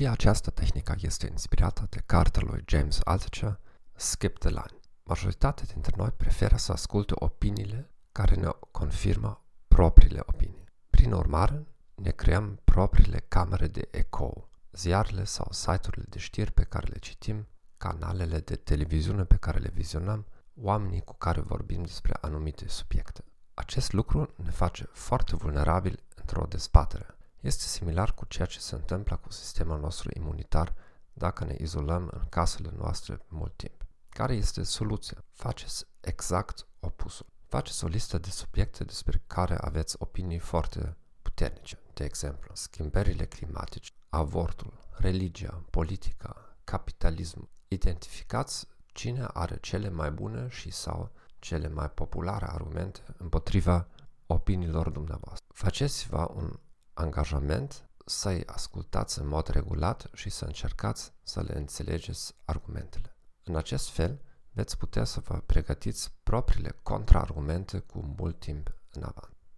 Și această tehnică este inspirată de cartea lui James Altucher, Skip the Line. Majoritatea dintre noi preferă să asculte opiniile care ne confirmă propriile opinii. Prin urmare, ne creăm propriile camere de eco, ziarele sau site-urile de știri pe care le citim, canalele de televiziune pe care le vizionăm, oamenii cu care vorbim despre anumite subiecte. Acest lucru ne face foarte vulnerabili într-o dezbatere. Este similar cu ceea ce se întâmplă cu sistemul nostru imunitar dacă ne izolăm în casele noastre mult timp. Care este soluția? Faceți exact opusul. Faceți o listă de subiecte despre care aveți opinii foarte puternice. De exemplu, schimbările climatice, avortul, religia, politica, capitalism. Identificați cine are cele mai bune și sau cele mai populare argumente împotriva opiniilor dumneavoastră. Faceți-vă un angajament să-i ascultați în mod regulat și să încercați să le înțelegeți argumentele. În acest fel, veți putea să vă pregătiți propriile contraargumente cu mult timp în avant.